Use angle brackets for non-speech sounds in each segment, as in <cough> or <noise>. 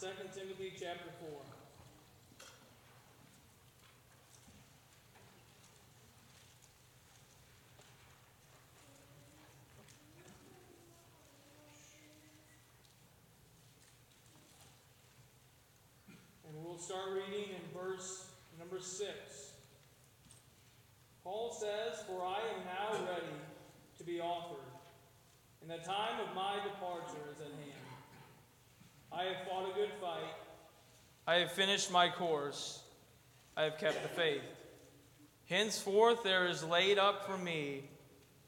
2 Timothy chapter 4. And we'll start reading in verse number 6. Paul says, For I am now ready to be offered, and the time of my departure is at hand. I have fought a good fight. I have finished my course. I have kept the faith. Henceforth there is laid up for me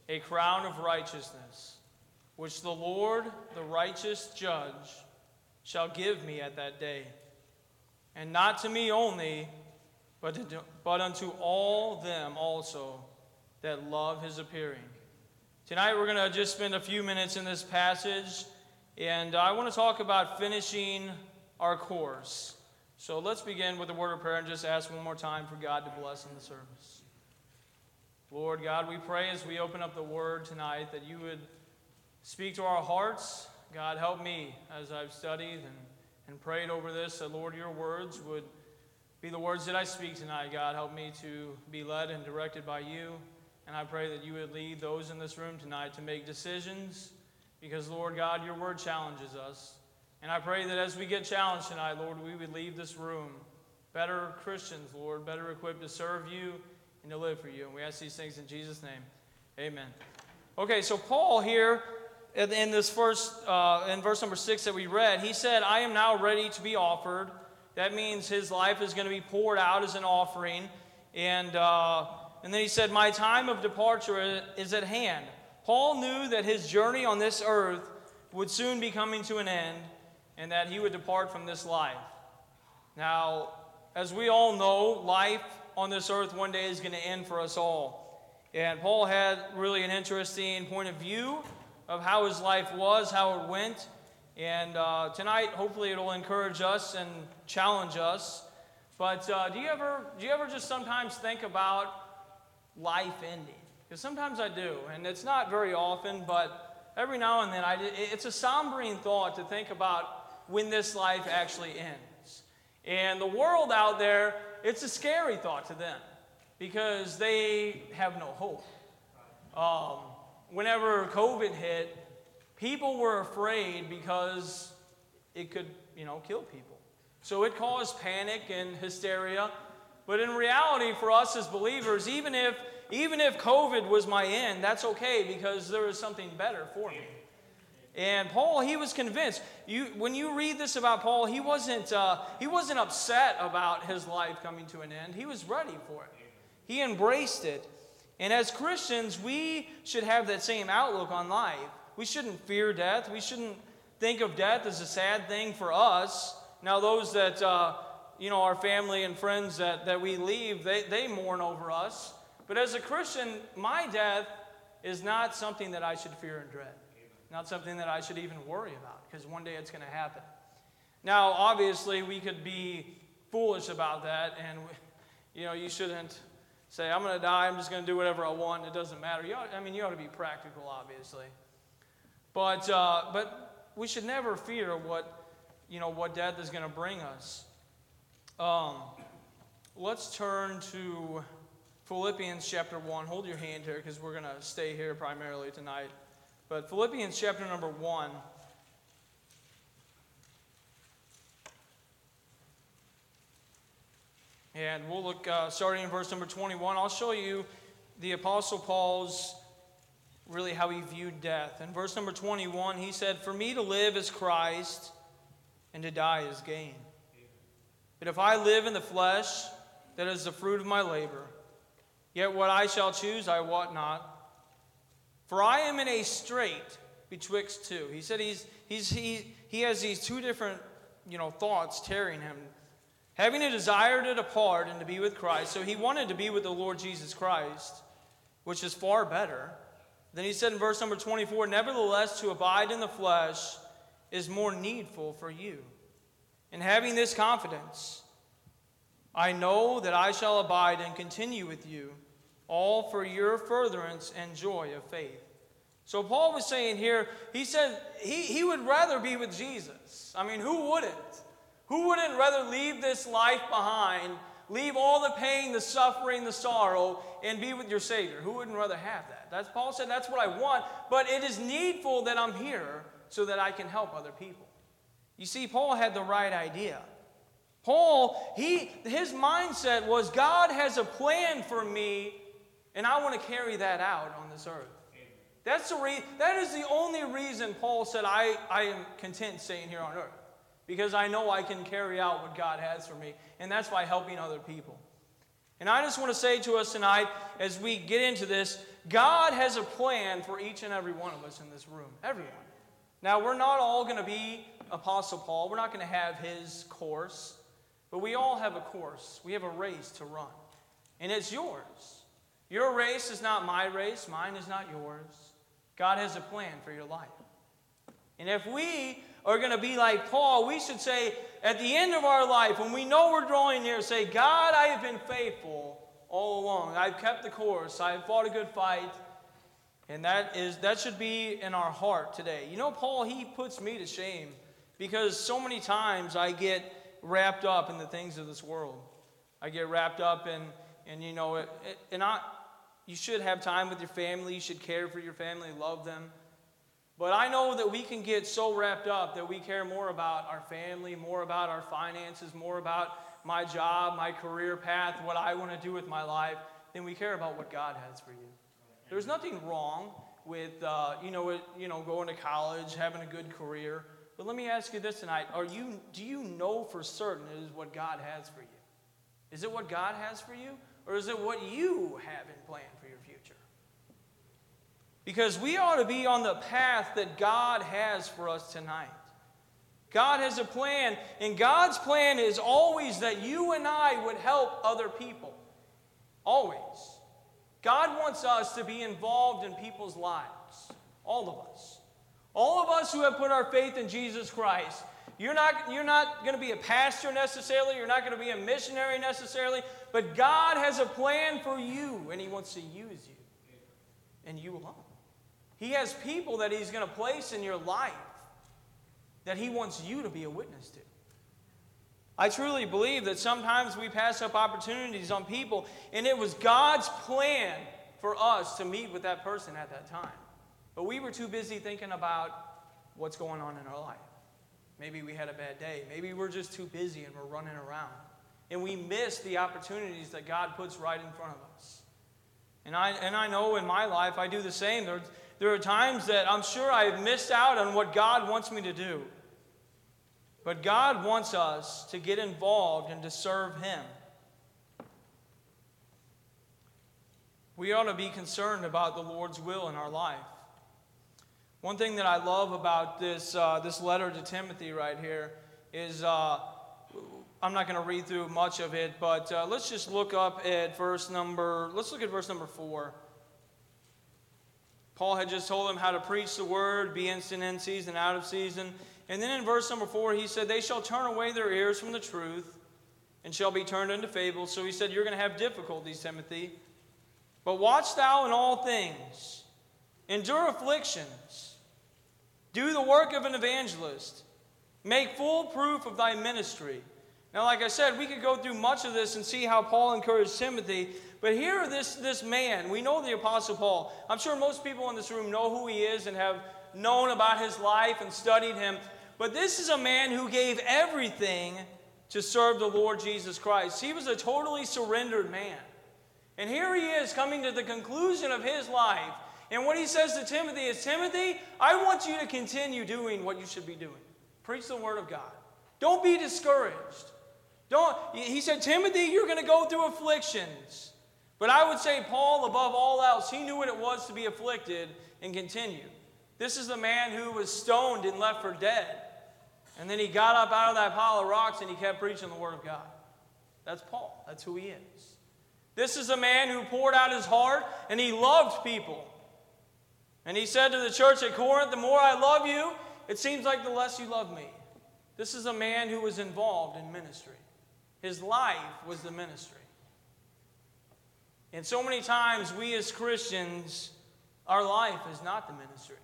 a crown of righteousness, which the Lord, the righteous judge, shall give me at that day. And not to me only, but, to, but unto all them also that love his appearing. Tonight we're going to just spend a few minutes in this passage, and I want to talk about finishing our course. So let's begin with a word of prayer and just ask one more time for God to bless in the service. Lord God, we pray as we open up the word tonight that you would speak to our hearts. God, help me as I've studied and, and prayed over this, that, Lord, your words would be the words that I speak tonight. God, help me to be led and directed by you. And I pray that you would lead those in this room tonight to make decisions because, Lord God, your word challenges us. And I pray that as we get challenged tonight, Lord, we would leave this room better Christians, Lord, better equipped to serve you and to live for you. And we ask these things in Jesus' name. Amen. Okay, so Paul here in this first, uh, in verse number six that we read, he said, I am now ready to be offered. That means his life is going to be poured out as an offering. And, uh, and then he said, My time of departure is at hand. Paul knew that his journey on this earth would soon be coming to an end and that he would depart from this life. Now, as we all know, life on this earth one day is going to end for us all. And Paul had really an interesting point of view of how his life was, how it went. And uh, tonight, hopefully, it'll encourage us and challenge us. But uh, do you ever do you ever just sometimes think about life ending? Because sometimes I do, and it's not very often, but every now and then, I, it's a sombering thought to think about when this life actually ends. And the world out there, it's a scary thought to them because they have no hope. Um, whenever COVID hit, people were afraid because it could, you know, kill people. So it caused panic and hysteria. But in reality, for us as believers, even if even if COVID was my end, that's okay because there is something better for me. And Paul, he was convinced. You, when you read this about Paul, he wasn't, uh, he wasn't upset about his life coming to an end. He was ready for it. He embraced it. And as Christians, we should have that same outlook on life. We shouldn't fear death. We shouldn't think of death as a sad thing for us. Now, those that, uh, you know, our family and friends that, that we leave, they, they mourn over us. But as a Christian, my death is not something that I should fear and dread. Not something that I should even worry about, because one day it's going to happen. Now, obviously, we could be foolish about that, and, you know, you shouldn't say, I'm going to die, I'm just going to do whatever I want, And it doesn't matter. You ought, I mean, you ought to be practical, obviously. But, uh, but we should never fear what, you know, what death is going to bring us. Um, let's turn to Philippians chapter 1. Hold your hand here because we're going to stay here primarily tonight. But Philippians chapter number 1. And we'll look uh, starting in verse number 21. I'll show you the Apostle Paul's really how he viewed death. In verse number 21, he said, For me to live is Christ, and to die is gain. But if I live in the flesh, that is the fruit of my labor. Yet what I shall choose, I wot not. For I am in a strait betwixt two. He said he's, he's, he, he has these two different you know, thoughts tearing him. Having a desire to depart and to be with Christ. So he wanted to be with the Lord Jesus Christ, which is far better. Then he said in verse number 24, Nevertheless, to abide in the flesh is more needful for you. And having this confidence, I know that I shall abide and continue with you, all for your furtherance and joy of faith. So Paul was saying here, he said he, he would rather be with Jesus. I mean, who wouldn't? Who wouldn't rather leave this life behind, leave all the pain, the suffering, the sorrow, and be with your Savior? Who wouldn't rather have that? That's Paul said that's what I want, but it is needful that I'm here so that I can help other people. You see, Paul had the right idea. Paul, he his mindset was God has a plan for me, and I want to carry that out on this earth. That's the re- that is the only reason Paul said, I, I am content staying here on earth. Because I know I can carry out what God has for me. And that's by helping other people. And I just want to say to us tonight, as we get into this, God has a plan for each and every one of us in this room. Everyone. Now, we're not all going to be Apostle Paul. We're not going to have his course. But we all have a course. We have a race to run. And it's yours. Your race is not my race. Mine is not yours. God has a plan for your life. And if we are going to be like Paul, we should say at the end of our life, when we know we're drawing near, say, God, I have been faithful all along. I've kept the course. I've fought a good fight. And that is that should be in our heart today. You know, Paul, he puts me to shame because so many times I get wrapped up in the things of this world. I get wrapped up in, and you know, it, it, and I, you should have time with your family. You should care for your family, love them. But I know that we can get so wrapped up that we care more about our family, more about our finances, more about my job, my career path, what I want to do with my life, than we care about what God has for you. There's nothing wrong with uh, you know you know going to college, having a good career. But let me ask you this tonight: Are you do you know for certain it is what God has for you? Is it what God has for you, or is it what you have in plan for your future? Because we ought to be on the path that God has for us tonight. God has a plan, and God's plan is always that you and I would help other people. Always. God wants us to be involved in people's lives. All of us. All of us who have put our faith in Jesus Christ. You're not, you're not going to be a pastor necessarily, you're not going to be a missionary necessarily, but God has a plan for you, and He wants to use you. And you alone. He has people that He's going to place in your life that He wants you to be a witness to. I truly believe that sometimes we pass up opportunities on people, and it was God's plan for us to meet with that person at that time. But we were too busy thinking about what's going on in our life. Maybe we had a bad day. Maybe we're just too busy and we're running around. And we miss the opportunities that God puts right in front of us. And I, and I know in my life I do the same. There, there are times that I'm sure I've missed out on what God wants me to do. But God wants us to get involved and to serve Him. We ought to be concerned about the Lord's will in our life. One thing that I love about this, uh, this letter to Timothy right here is uh, I'm not going to read through much of it, but uh, let's just look up at verse number, let's look at verse number four. Paul had just told them how to preach the word, be instant in season, out of season. And then in verse number four, he said, They shall turn away their ears from the truth and shall be turned into fables. So he said, You're going to have difficulties, Timothy. But watch thou in all things, endure afflictions, do the work of an evangelist, make full proof of thy ministry. Now, like I said, we could go through much of this and see how Paul encouraged Timothy. But here, this, this man, we know the Apostle Paul. I'm sure most people in this room know who he is and have known about his life and studied him. But this is a man who gave everything to serve the Lord Jesus Christ. He was a totally surrendered man. And here he is coming to the conclusion of his life. And what he says to Timothy is Timothy, I want you to continue doing what you should be doing. Preach the word of God. Don't be discouraged. Don't, he said, Timothy, you're going to go through afflictions. But I would say, Paul, above all else, he knew what it was to be afflicted and continue. This is the man who was stoned and left for dead. And then he got up out of that pile of rocks and he kept preaching the Word of God. That's Paul. That's who he is. This is a man who poured out his heart and he loved people. And he said to the church at Corinth, The more I love you, it seems like the less you love me. This is a man who was involved in ministry. His life was the ministry. And so many times, we as Christians, our life is not the ministry.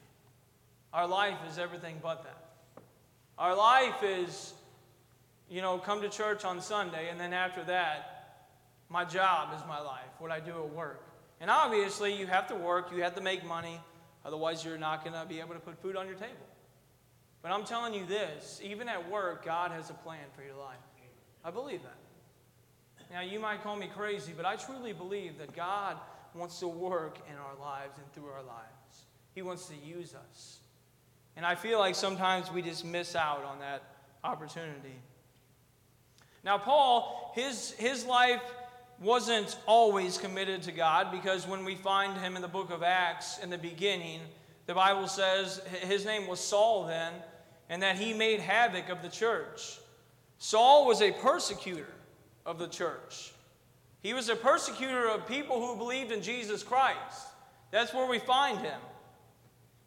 Our life is everything but that. Our life is you know, come to church on Sunday, and then after that, my job is my life, what I do at work. And obviously, you have to work, you have to make money, otherwise, you're not going to be able to put food on your table. But I'm telling you this even at work, God has a plan for your life. I believe that. Now, you might call me crazy, but I truly believe that God wants to work in our lives and through our lives. He wants to use us. And I feel like sometimes we just miss out on that opportunity. Now, Paul, his, his life wasn't always committed to God because when we find him in the book of Acts in the beginning, the Bible says his name was Saul then, and that he made havoc of the church. Saul was a persecutor of the church. He was a persecutor of people who believed in Jesus Christ. That's where we find him.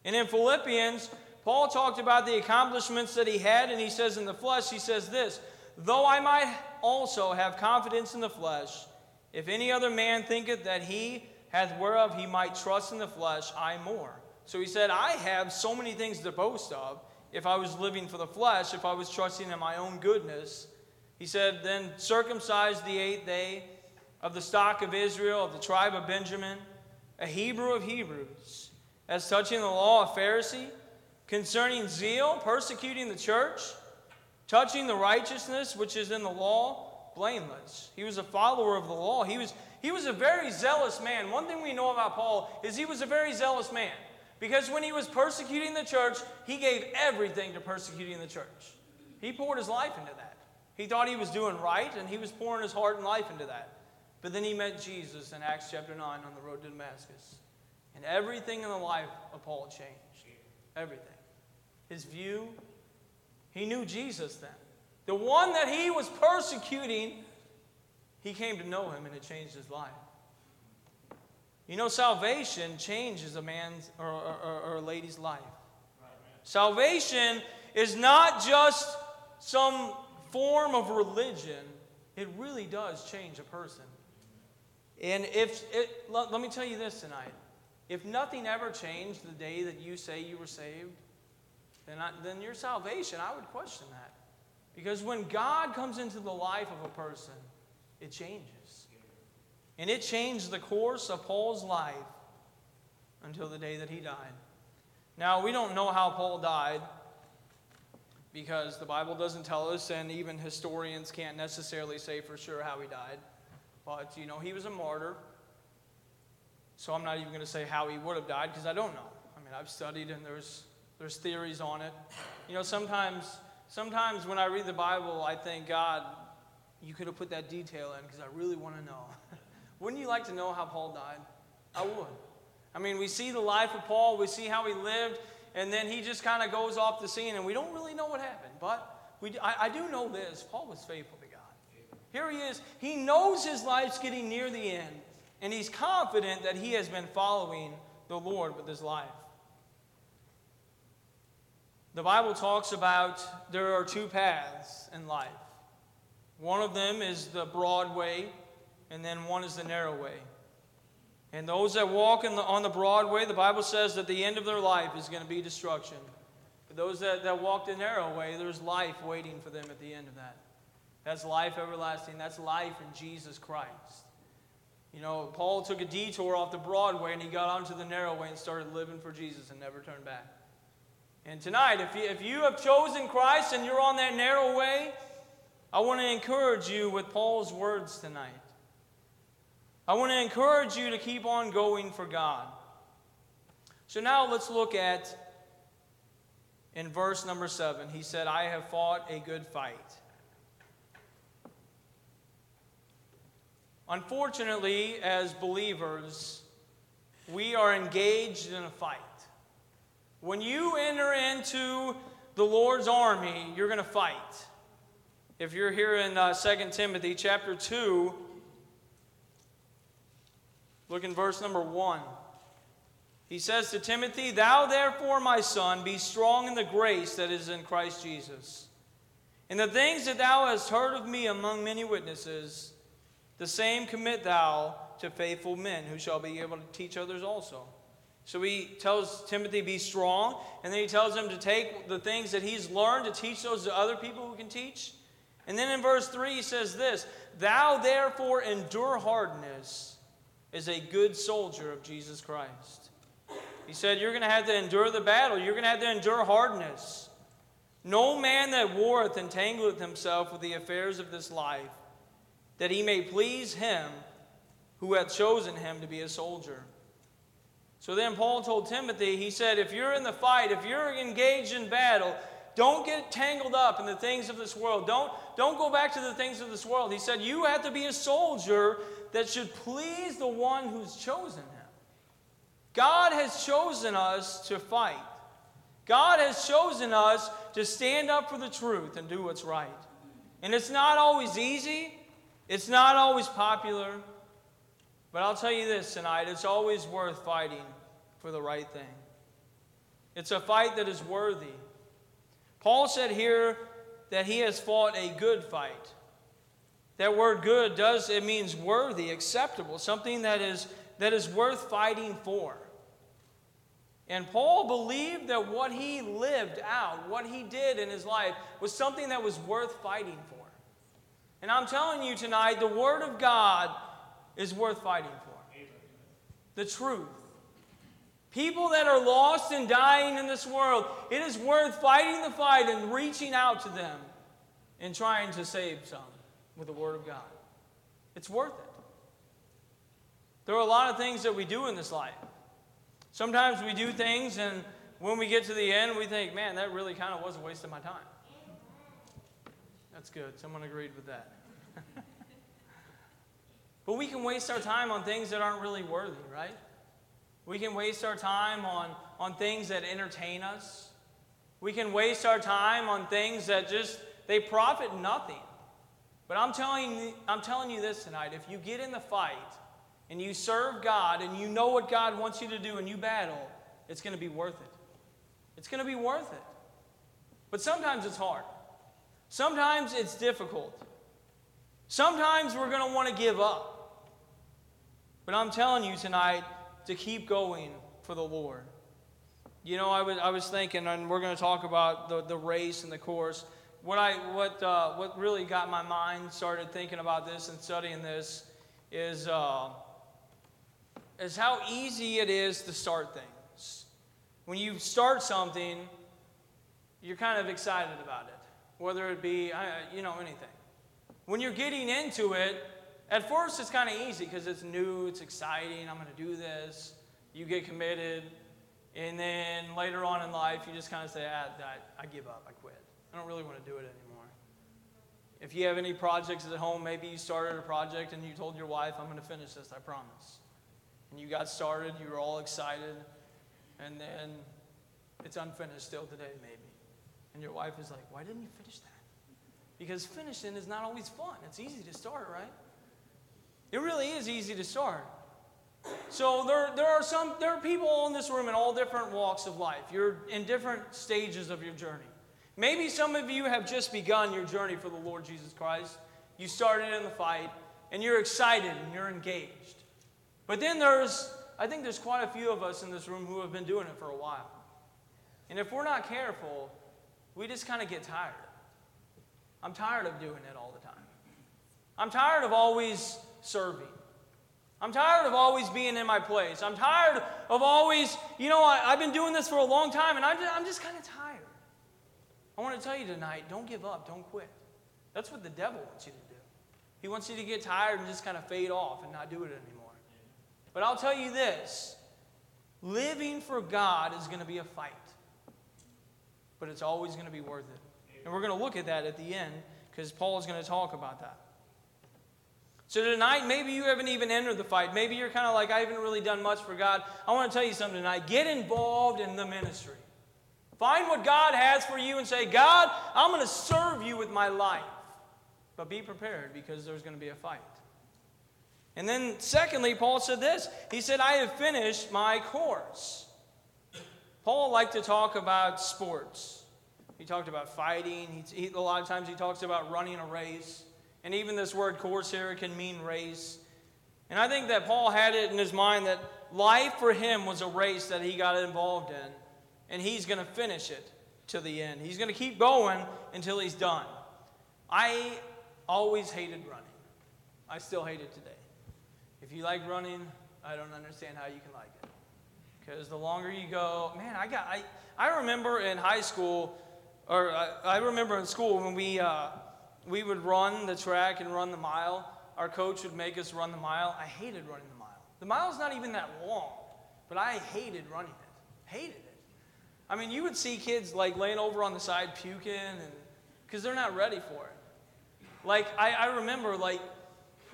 And in Philippians, Paul talked about the accomplishments that he had, and he says in the flesh, he says this Though I might also have confidence in the flesh, if any other man thinketh that he hath whereof he might trust in the flesh, I more. So he said, I have so many things to boast of if I was living for the flesh, if I was trusting in my own goodness. He said, Then circumcised the eighth day of the stock of Israel, of the tribe of Benjamin, a Hebrew of Hebrews, as touching the law, a Pharisee, concerning zeal, persecuting the church, touching the righteousness which is in the law, blameless. He was a follower of the law. He was, he was a very zealous man. One thing we know about Paul is he was a very zealous man. Because when he was persecuting the church, he gave everything to persecuting the church. He poured his life into that. He thought he was doing right, and he was pouring his heart and life into that. But then he met Jesus in Acts chapter 9 on the road to Damascus. And everything in the life of Paul changed. Everything. His view, he knew Jesus then. The one that he was persecuting, he came to know him and it changed his life. You know, salvation changes a man's or, or, or a lady's life. Salvation is not just some form of religion, it really does change a person. And if, it, let, let me tell you this tonight if nothing ever changed the day that you say you were saved, then, I, then your salvation, I would question that. Because when God comes into the life of a person, it changes. And it changed the course of Paul's life until the day that he died. Now, we don't know how Paul died because the Bible doesn't tell us, and even historians can't necessarily say for sure how he died. But, you know, he was a martyr. So I'm not even going to say how he would have died because I don't know. I mean, I've studied and there's, there's theories on it. You know, sometimes, sometimes when I read the Bible, I think, God, you could have put that detail in because I really want to know. <laughs> Wouldn't you like to know how Paul died? I would. I mean, we see the life of Paul, we see how he lived, and then he just kind of goes off the scene, and we don't really know what happened. But we, I, I do know this Paul was faithful to God. Here he is. He knows his life's getting near the end, and he's confident that he has been following the Lord with his life. The Bible talks about there are two paths in life. One of them is the broad way, and then one is the narrow way. And those that walk the, on the broad way, the Bible says that the end of their life is going to be destruction. But those that, that walk the narrow way, there's life waiting for them at the end of that. That's life everlasting. That's life in Jesus Christ. You know, Paul took a detour off the broad way and he got onto the narrow way and started living for Jesus and never turned back. And tonight, if you, if you have chosen Christ and you're on that narrow way, I want to encourage you with Paul's words tonight. I want to encourage you to keep on going for God. So now let's look at in verse number seven. He said, I have fought a good fight. Unfortunately, as believers, we are engaged in a fight. When you enter into the Lord's army, you're going to fight. If you're here in uh, 2 Timothy chapter 2, Look in verse number 1. He says to Timothy, Thou therefore, my son, be strong in the grace that is in Christ Jesus. In the things that thou hast heard of me among many witnesses, the same commit thou to faithful men who shall be able to teach others also. So he tells Timothy, be strong, and then he tells him to take the things that he's learned to teach those to other people who can teach. And then in verse 3, he says this Thou therefore endure hardness as a good soldier of Jesus Christ. He said, You're going to have to endure the battle, you're going to have to endure hardness. No man that warreth entangleth himself with the affairs of this life, that he may please him who hath chosen him to be a soldier. So then Paul told Timothy, he said, if you're in the fight, if you're engaged in battle, don't get tangled up in the things of this world. Don't, don't go back to the things of this world. He said, You have to be a soldier that should please the one who's chosen him. God has chosen us to fight. God has chosen us to stand up for the truth and do what's right. And it's not always easy, it's not always popular, but I'll tell you this tonight it's always worth fighting for the right thing. It's a fight that is worthy. Paul said here that he has fought a good fight. That word good does, it means worthy, acceptable, something that is, that is worth fighting for. And Paul believed that what he lived out, what he did in his life, was something that was worth fighting for. And I'm telling you tonight, the Word of God is worth fighting for. The truth. People that are lost and dying in this world, it is worth fighting the fight and reaching out to them and trying to save some with the Word of God. It's worth it. There are a lot of things that we do in this life. Sometimes we do things, and when we get to the end, we think, man, that really kind of was a waste of my time. That's good. Someone agreed with that. <laughs> but we can waste our time on things that aren't really worthy, right? We can waste our time on, on things that entertain us. We can waste our time on things that just they profit nothing. But I'm telling I'm telling you this tonight, if you get in the fight and you serve God and you know what God wants you to do and you battle, it's going to be worth it. It's going to be worth it. But sometimes it's hard. Sometimes it's difficult. Sometimes we're going to want to give up. But I'm telling you tonight, to keep going for the Lord. You know, I was, I was thinking, and we're going to talk about the, the race and the course. What, I, what, uh, what really got my mind started thinking about this and studying this is, uh, is how easy it is to start things. When you start something, you're kind of excited about it, whether it be, you know, anything. When you're getting into it, at first, it's kind of easy because it's new, it's exciting. I'm going to do this. You get committed. And then later on in life, you just kind of say, ah, I, I give up, I quit. I don't really want to do it anymore. If you have any projects at home, maybe you started a project and you told your wife, I'm going to finish this, I promise. And you got started, you were all excited, and then it's unfinished still today, maybe. And your wife is like, Why didn't you finish that? Because finishing is not always fun. It's easy to start, right? It really is easy to start. So there, there are some there are people in this room in all different walks of life. You're in different stages of your journey. Maybe some of you have just begun your journey for the Lord Jesus Christ. You started in the fight and you're excited and you're engaged. But then there's I think there's quite a few of us in this room who have been doing it for a while. And if we're not careful, we just kind of get tired. I'm tired of doing it all the time. I'm tired of always serving. I'm tired of always being in my place. I'm tired of always, you know, I, have been doing this for a long time and I'm just, I'm just kind of tired. I want to tell you tonight don't give up, don't quit. That's what the devil wants you to do. He wants you to get tired and just kind of fade off and not do it anymore. But I'll tell you this living for God is going to be a fight, but it's always going to be worth it. And we're going to look at that at the end because Paul is going to talk about that. So tonight, maybe you haven't even entered the fight. Maybe you're kind of like, I haven't really done much for God. I want to tell you something tonight. Get involved in the ministry. Find what God has for you and say, God, I'm going to serve you with my life. But be prepared because there's going to be a fight. And then, secondly, Paul said this He said, I have finished my course. Paul liked to talk about sports. Talked about fighting. He, he, a lot of times he talks about running a race. And even this word course here can mean race. And I think that Paul had it in his mind that life for him was a race that he got involved in. And he's going to finish it to the end. He's going to keep going until he's done. I always hated running. I still hate it today. If you like running, I don't understand how you can like it. Because the longer you go, man, I got, I, I remember in high school, or I, I remember in school when we, uh, we would run the track and run the mile. Our coach would make us run the mile. I hated running the mile. The mile's not even that long, but I hated running it. Hated it. I mean, you would see kids like laying over on the side puking, and because they're not ready for it. Like I, I remember, like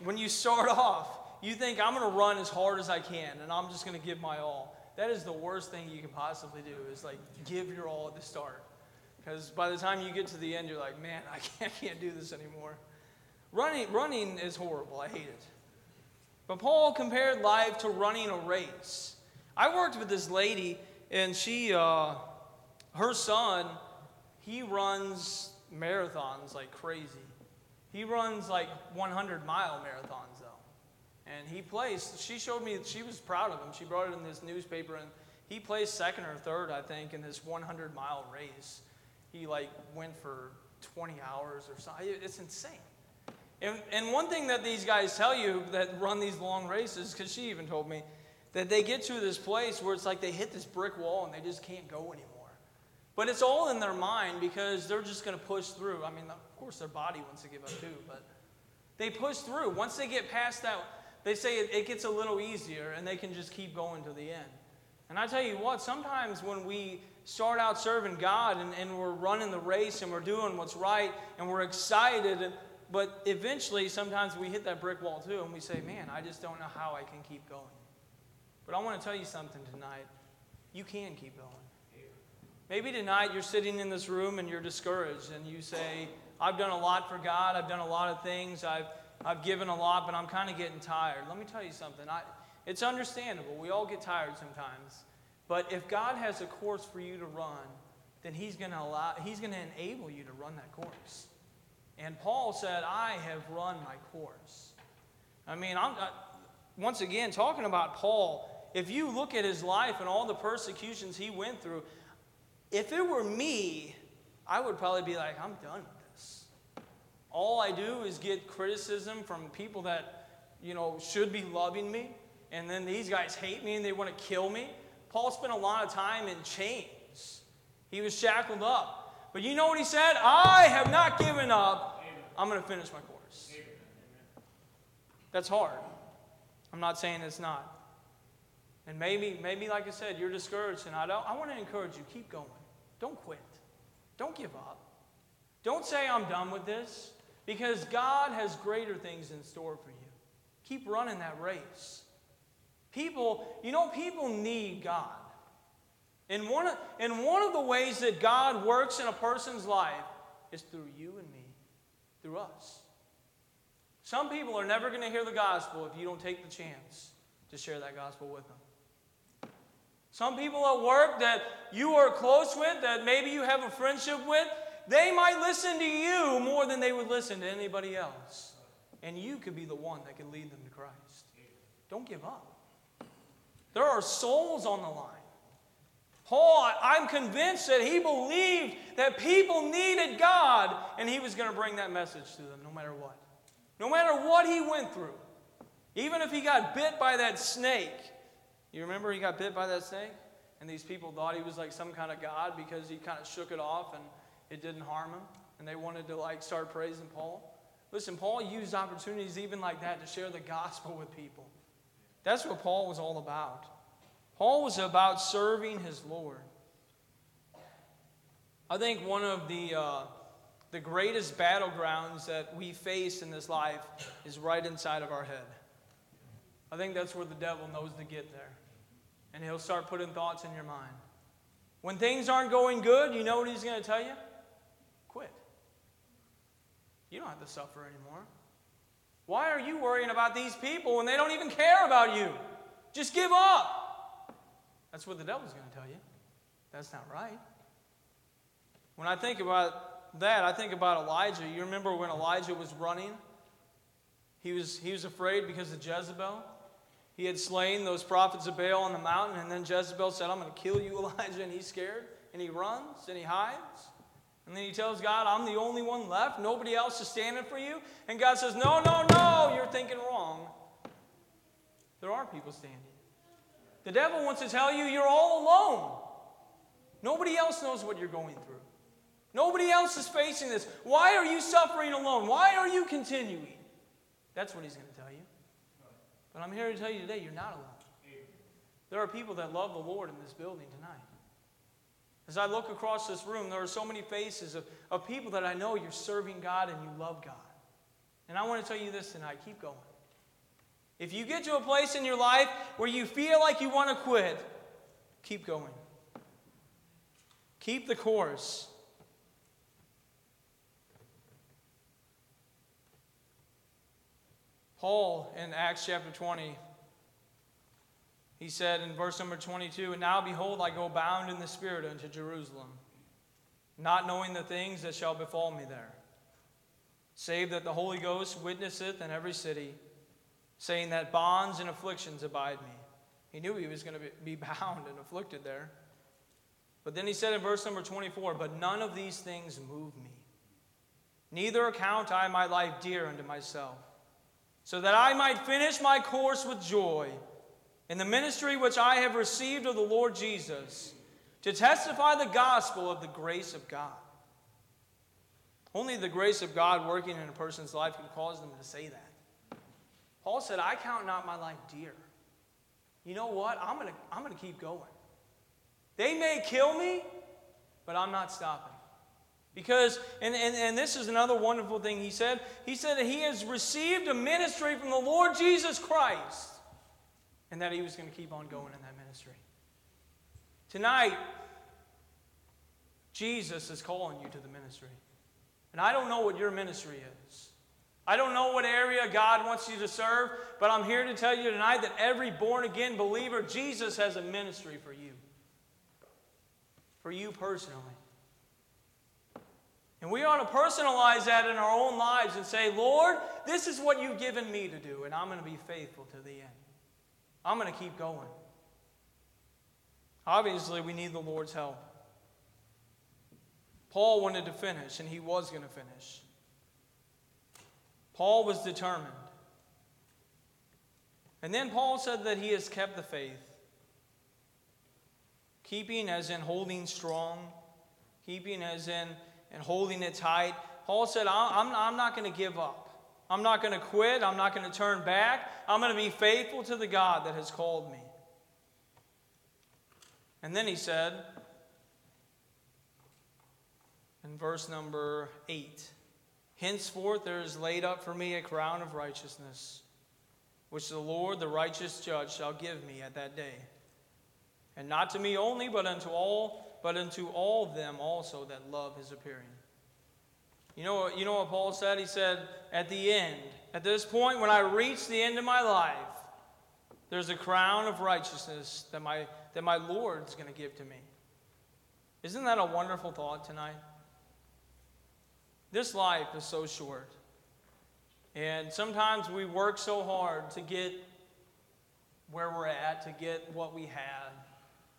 when you start <laughs> off, you think I'm going to run as hard as I can, and I'm just going to give my all. That is the worst thing you can possibly do. Is like give your all at the start, because by the time you get to the end, you're like, man, I <laughs> can't, I can't do this anymore. Running, running is horrible. I hate it. But Paul compared life to running a race. I worked with this lady and she, uh, her son, he runs marathons like crazy. He runs like 100 mile marathons though. And he placed, she showed me, she was proud of him. She brought it in this newspaper and he placed second or third, I think, in this 100 mile race. He like went for 20 hours or something. It's insane. And, and one thing that these guys tell you that run these long races, because she even told me, that they get to this place where it's like they hit this brick wall and they just can't go anymore. But it's all in their mind because they're just going to push through. I mean, of course, their body wants to give up too, but they push through. Once they get past that, they say it, it gets a little easier and they can just keep going to the end. And I tell you what, sometimes when we start out serving God and, and we're running the race and we're doing what's right and we're excited, but eventually sometimes we hit that brick wall too and we say, man, I just don't know how I can keep going. But I want to tell you something tonight. You can keep going. Maybe tonight you're sitting in this room and you're discouraged and you say, I've done a lot for God, I've done a lot of things, I've, I've given a lot, but I'm kind of getting tired. Let me tell you something. I, it's understandable. We all get tired sometimes. But if God has a course for you to run, then He's going to allow, He's going to enable you to run that course. And Paul said, I have run my course. I mean, I'm, uh, once again, talking about Paul, if you look at his life and all the persecutions he went through, if it were me, I would probably be like, I'm done with this. All I do is get criticism from people that, you know, should be loving me, and then these guys hate me and they want to kill me. Paul spent a lot of time in chains. He was shackled up. But you know what he said? I have not given up. I'm going to finish my course. That's hard. I'm not saying it's not. And maybe, maybe like I said, you're discouraged, and I, don't, I want to encourage you keep going. Don't quit. Don't give up. Don't say, I'm done with this, because God has greater things in store for you. Keep running that race. People, you know, people need God. And one, of, and one of the ways that God works in a person's life is through you and me, through us. Some people are never going to hear the gospel if you don't take the chance to share that gospel with them. Some people at work that you are close with, that maybe you have a friendship with, they might listen to you more than they would listen to anybody else. And you could be the one that could lead them to Christ. Don't give up. There are souls on the line. Paul, I'm convinced that he believed that people needed God and he was going to bring that message to them no matter what. No matter what he went through. Even if he got bit by that snake, you remember he got bit by that snake? And these people thought he was like some kind of God because he kind of shook it off and it didn't harm him. And they wanted to like start praising Paul. Listen, Paul used opportunities even like that to share the gospel with people. That's what Paul was all about. Paul was about serving his Lord. I think one of the, uh, the greatest battlegrounds that we face in this life is right inside of our head. I think that's where the devil knows to get there and he'll start putting thoughts in your mind. When things aren't going good, you know what he's going to tell you? Quit. You don't have to suffer anymore. Why are you worrying about these people when they don't even care about you? Just give up. That's what the devil's going to tell you. That's not right. When I think about that, I think about Elijah. You remember when Elijah was running? He was, he was afraid because of Jezebel. He had slain those prophets of Baal on the mountain, and then Jezebel said, I'm going to kill you, <laughs> Elijah, and he's scared, and he runs, and he hides. And then he tells God, I'm the only one left. Nobody else is standing for you. And God says, No, no, no, you're thinking wrong. There are people standing. The devil wants to tell you you're all alone. Nobody else knows what you're going through. Nobody else is facing this. Why are you suffering alone? Why are you continuing? That's what he's going to tell you. But I'm here to tell you today you're not alone. There are people that love the Lord in this building tonight. As I look across this room, there are so many faces of, of people that I know you're serving God and you love God. And I want to tell you this tonight keep going. If you get to a place in your life where you feel like you want to quit, keep going. Keep the course. Paul in Acts chapter 20 he said in verse number 22 And now behold, I go bound in the Spirit unto Jerusalem, not knowing the things that shall befall me there, save that the Holy Ghost witnesseth in every city, saying that bonds and afflictions abide me. He knew he was going to be <laughs> bound and afflicted there. But then he said in verse number 24, But none of these things move me. Neither account I my life dear unto myself, so that I might finish my course with joy in the ministry which I have received of the Lord Jesus to testify the gospel of the grace of God. Only the grace of God working in a person's life can cause them to say that. Paul said, I count not my life dear. You know what? I'm going to I'm going to keep going. They may kill me, but I'm not stopping. Because, and, and, and this is another wonderful thing he said. He said that he has received a ministry from the Lord Jesus Christ and that he was going to keep on going in that ministry. Tonight, Jesus is calling you to the ministry. And I don't know what your ministry is. I don't know what area God wants you to serve, but I'm here to tell you tonight that every born again believer, Jesus has a ministry for you. For you personally. And we ought to personalize that in our own lives and say, Lord, this is what you've given me to do, and I'm going to be faithful to the end. I'm going to keep going. Obviously, we need the Lord's help. Paul wanted to finish, and he was going to finish. Paul was determined. And then Paul said that he has kept the faith. Keeping as in holding strong, keeping as in and holding it tight. Paul said, I'm, I'm not going to give up. I'm not going to quit. I'm not going to turn back. I'm going to be faithful to the God that has called me. And then he said in verse number 8 Henceforth there is laid up for me a crown of righteousness, which the Lord, the righteous judge, shall give me at that day. And not to me only, but unto all, but unto all them also that love his appearing. You know, you know what Paul said? He said, at the end, at this point, when I reach the end of my life, there's a crown of righteousness that my, that my Lord's going to give to me. Isn't that a wonderful thought tonight? This life is so short. And sometimes we work so hard to get where we're at, to get what we have.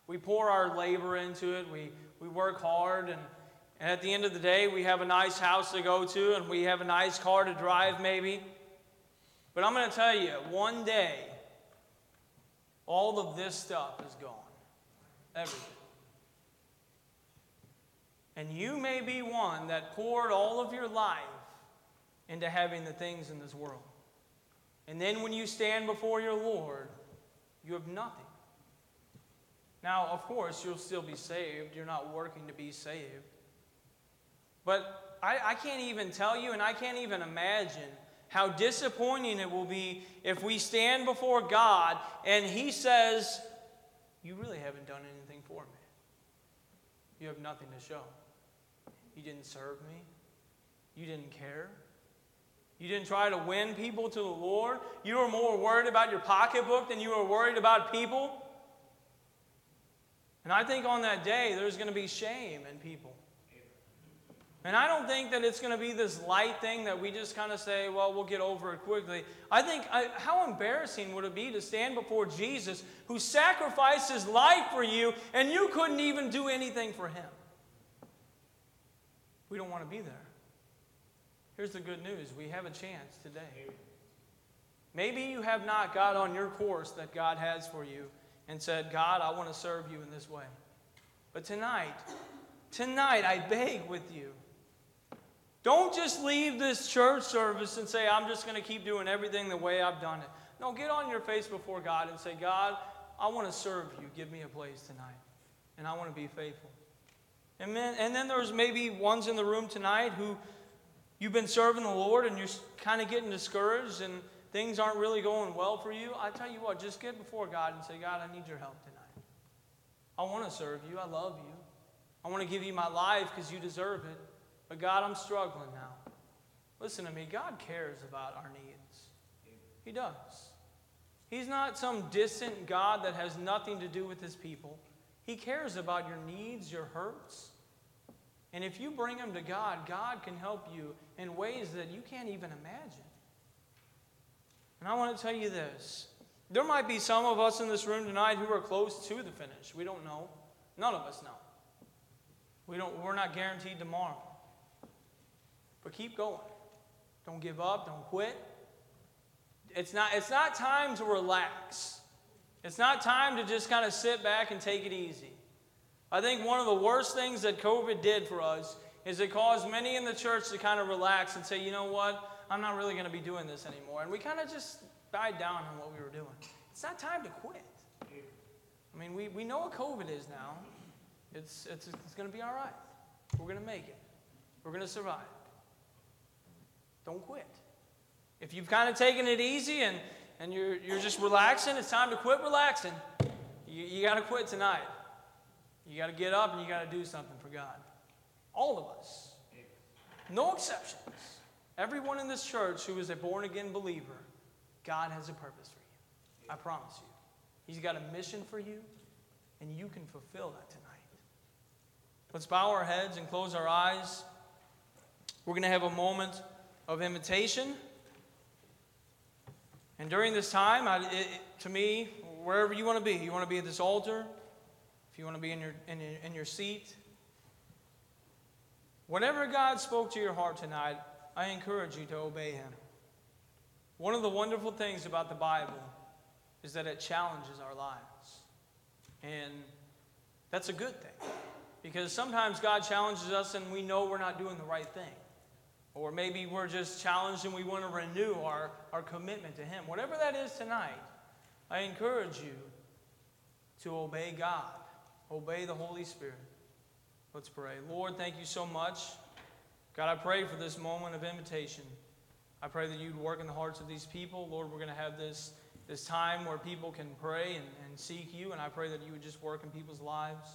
We pour our labor into it, we, we work hard, and and at the end of the day, we have a nice house to go to and we have a nice car to drive, maybe. But I'm going to tell you, one day, all of this stuff is gone. Everything. And you may be one that poured all of your life into having the things in this world. And then when you stand before your Lord, you have nothing. Now, of course, you'll still be saved. You're not working to be saved. But I, I can't even tell you, and I can't even imagine how disappointing it will be if we stand before God and He says, You really haven't done anything for me. You have nothing to show. You didn't serve me. You didn't care. You didn't try to win people to the Lord. You were more worried about your pocketbook than you were worried about people. And I think on that day, there's going to be shame in people. And I don't think that it's going to be this light thing that we just kind of say, well, we'll get over it quickly. I think, I, how embarrassing would it be to stand before Jesus who sacrificed his life for you and you couldn't even do anything for him? we don't want to be there. Here's the good news we have a chance today. Maybe you have not got on your course that God has for you and said, God, I want to serve you in this way. But tonight, tonight, I beg with you. Don't just leave this church service and say, I'm just going to keep doing everything the way I've done it. No, get on your face before God and say, God, I want to serve you. Give me a place tonight. And I want to be faithful. And then, and then there's maybe ones in the room tonight who you've been serving the Lord and you're kind of getting discouraged and things aren't really going well for you. I tell you what, just get before God and say, God, I need your help tonight. I want to serve you. I love you. I want to give you my life because you deserve it. But God, I'm struggling now. Listen to me. God cares about our needs. He does. He's not some distant God that has nothing to do with his people. He cares about your needs, your hurts. And if you bring them to God, God can help you in ways that you can't even imagine. And I want to tell you this there might be some of us in this room tonight who are close to the finish. We don't know. None of us know. We don't, we're not guaranteed tomorrow. But keep going. Don't give up. Don't quit. It's not, it's not time to relax. It's not time to just kind of sit back and take it easy. I think one of the worst things that COVID did for us is it caused many in the church to kind of relax and say, you know what, I'm not really going to be doing this anymore. And we kind of just died down on what we were doing. It's not time to quit. I mean, we, we know what COVID is now. It's, it's, it's going to be all right. We're going to make it. We're going to survive. Don't quit. If you've kind of taken it easy and, and you're, you're just relaxing, it's time to quit relaxing. You, you got to quit tonight. You got to get up and you got to do something for God. All of us. No exceptions. Everyone in this church who is a born again believer, God has a purpose for you. I promise you. He's got a mission for you, and you can fulfill that tonight. Let's bow our heads and close our eyes. We're going to have a moment of invitation. And during this time, I, it, to me, wherever you want to be, you want to be at this altar, if you want to be in your, in your, in your seat, whatever God spoke to your heart tonight, I encourage you to obey Him. One of the wonderful things about the Bible is that it challenges our lives. And that's a good thing. Because sometimes God challenges us and we know we're not doing the right thing. Or maybe we're just challenged and we want to renew our, our commitment to Him. Whatever that is tonight, I encourage you to obey God, obey the Holy Spirit. Let's pray. Lord, thank you so much. God, I pray for this moment of invitation. I pray that you'd work in the hearts of these people. Lord, we're going to have this, this time where people can pray and, and seek you, and I pray that you would just work in people's lives.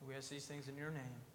And we ask these things in your name.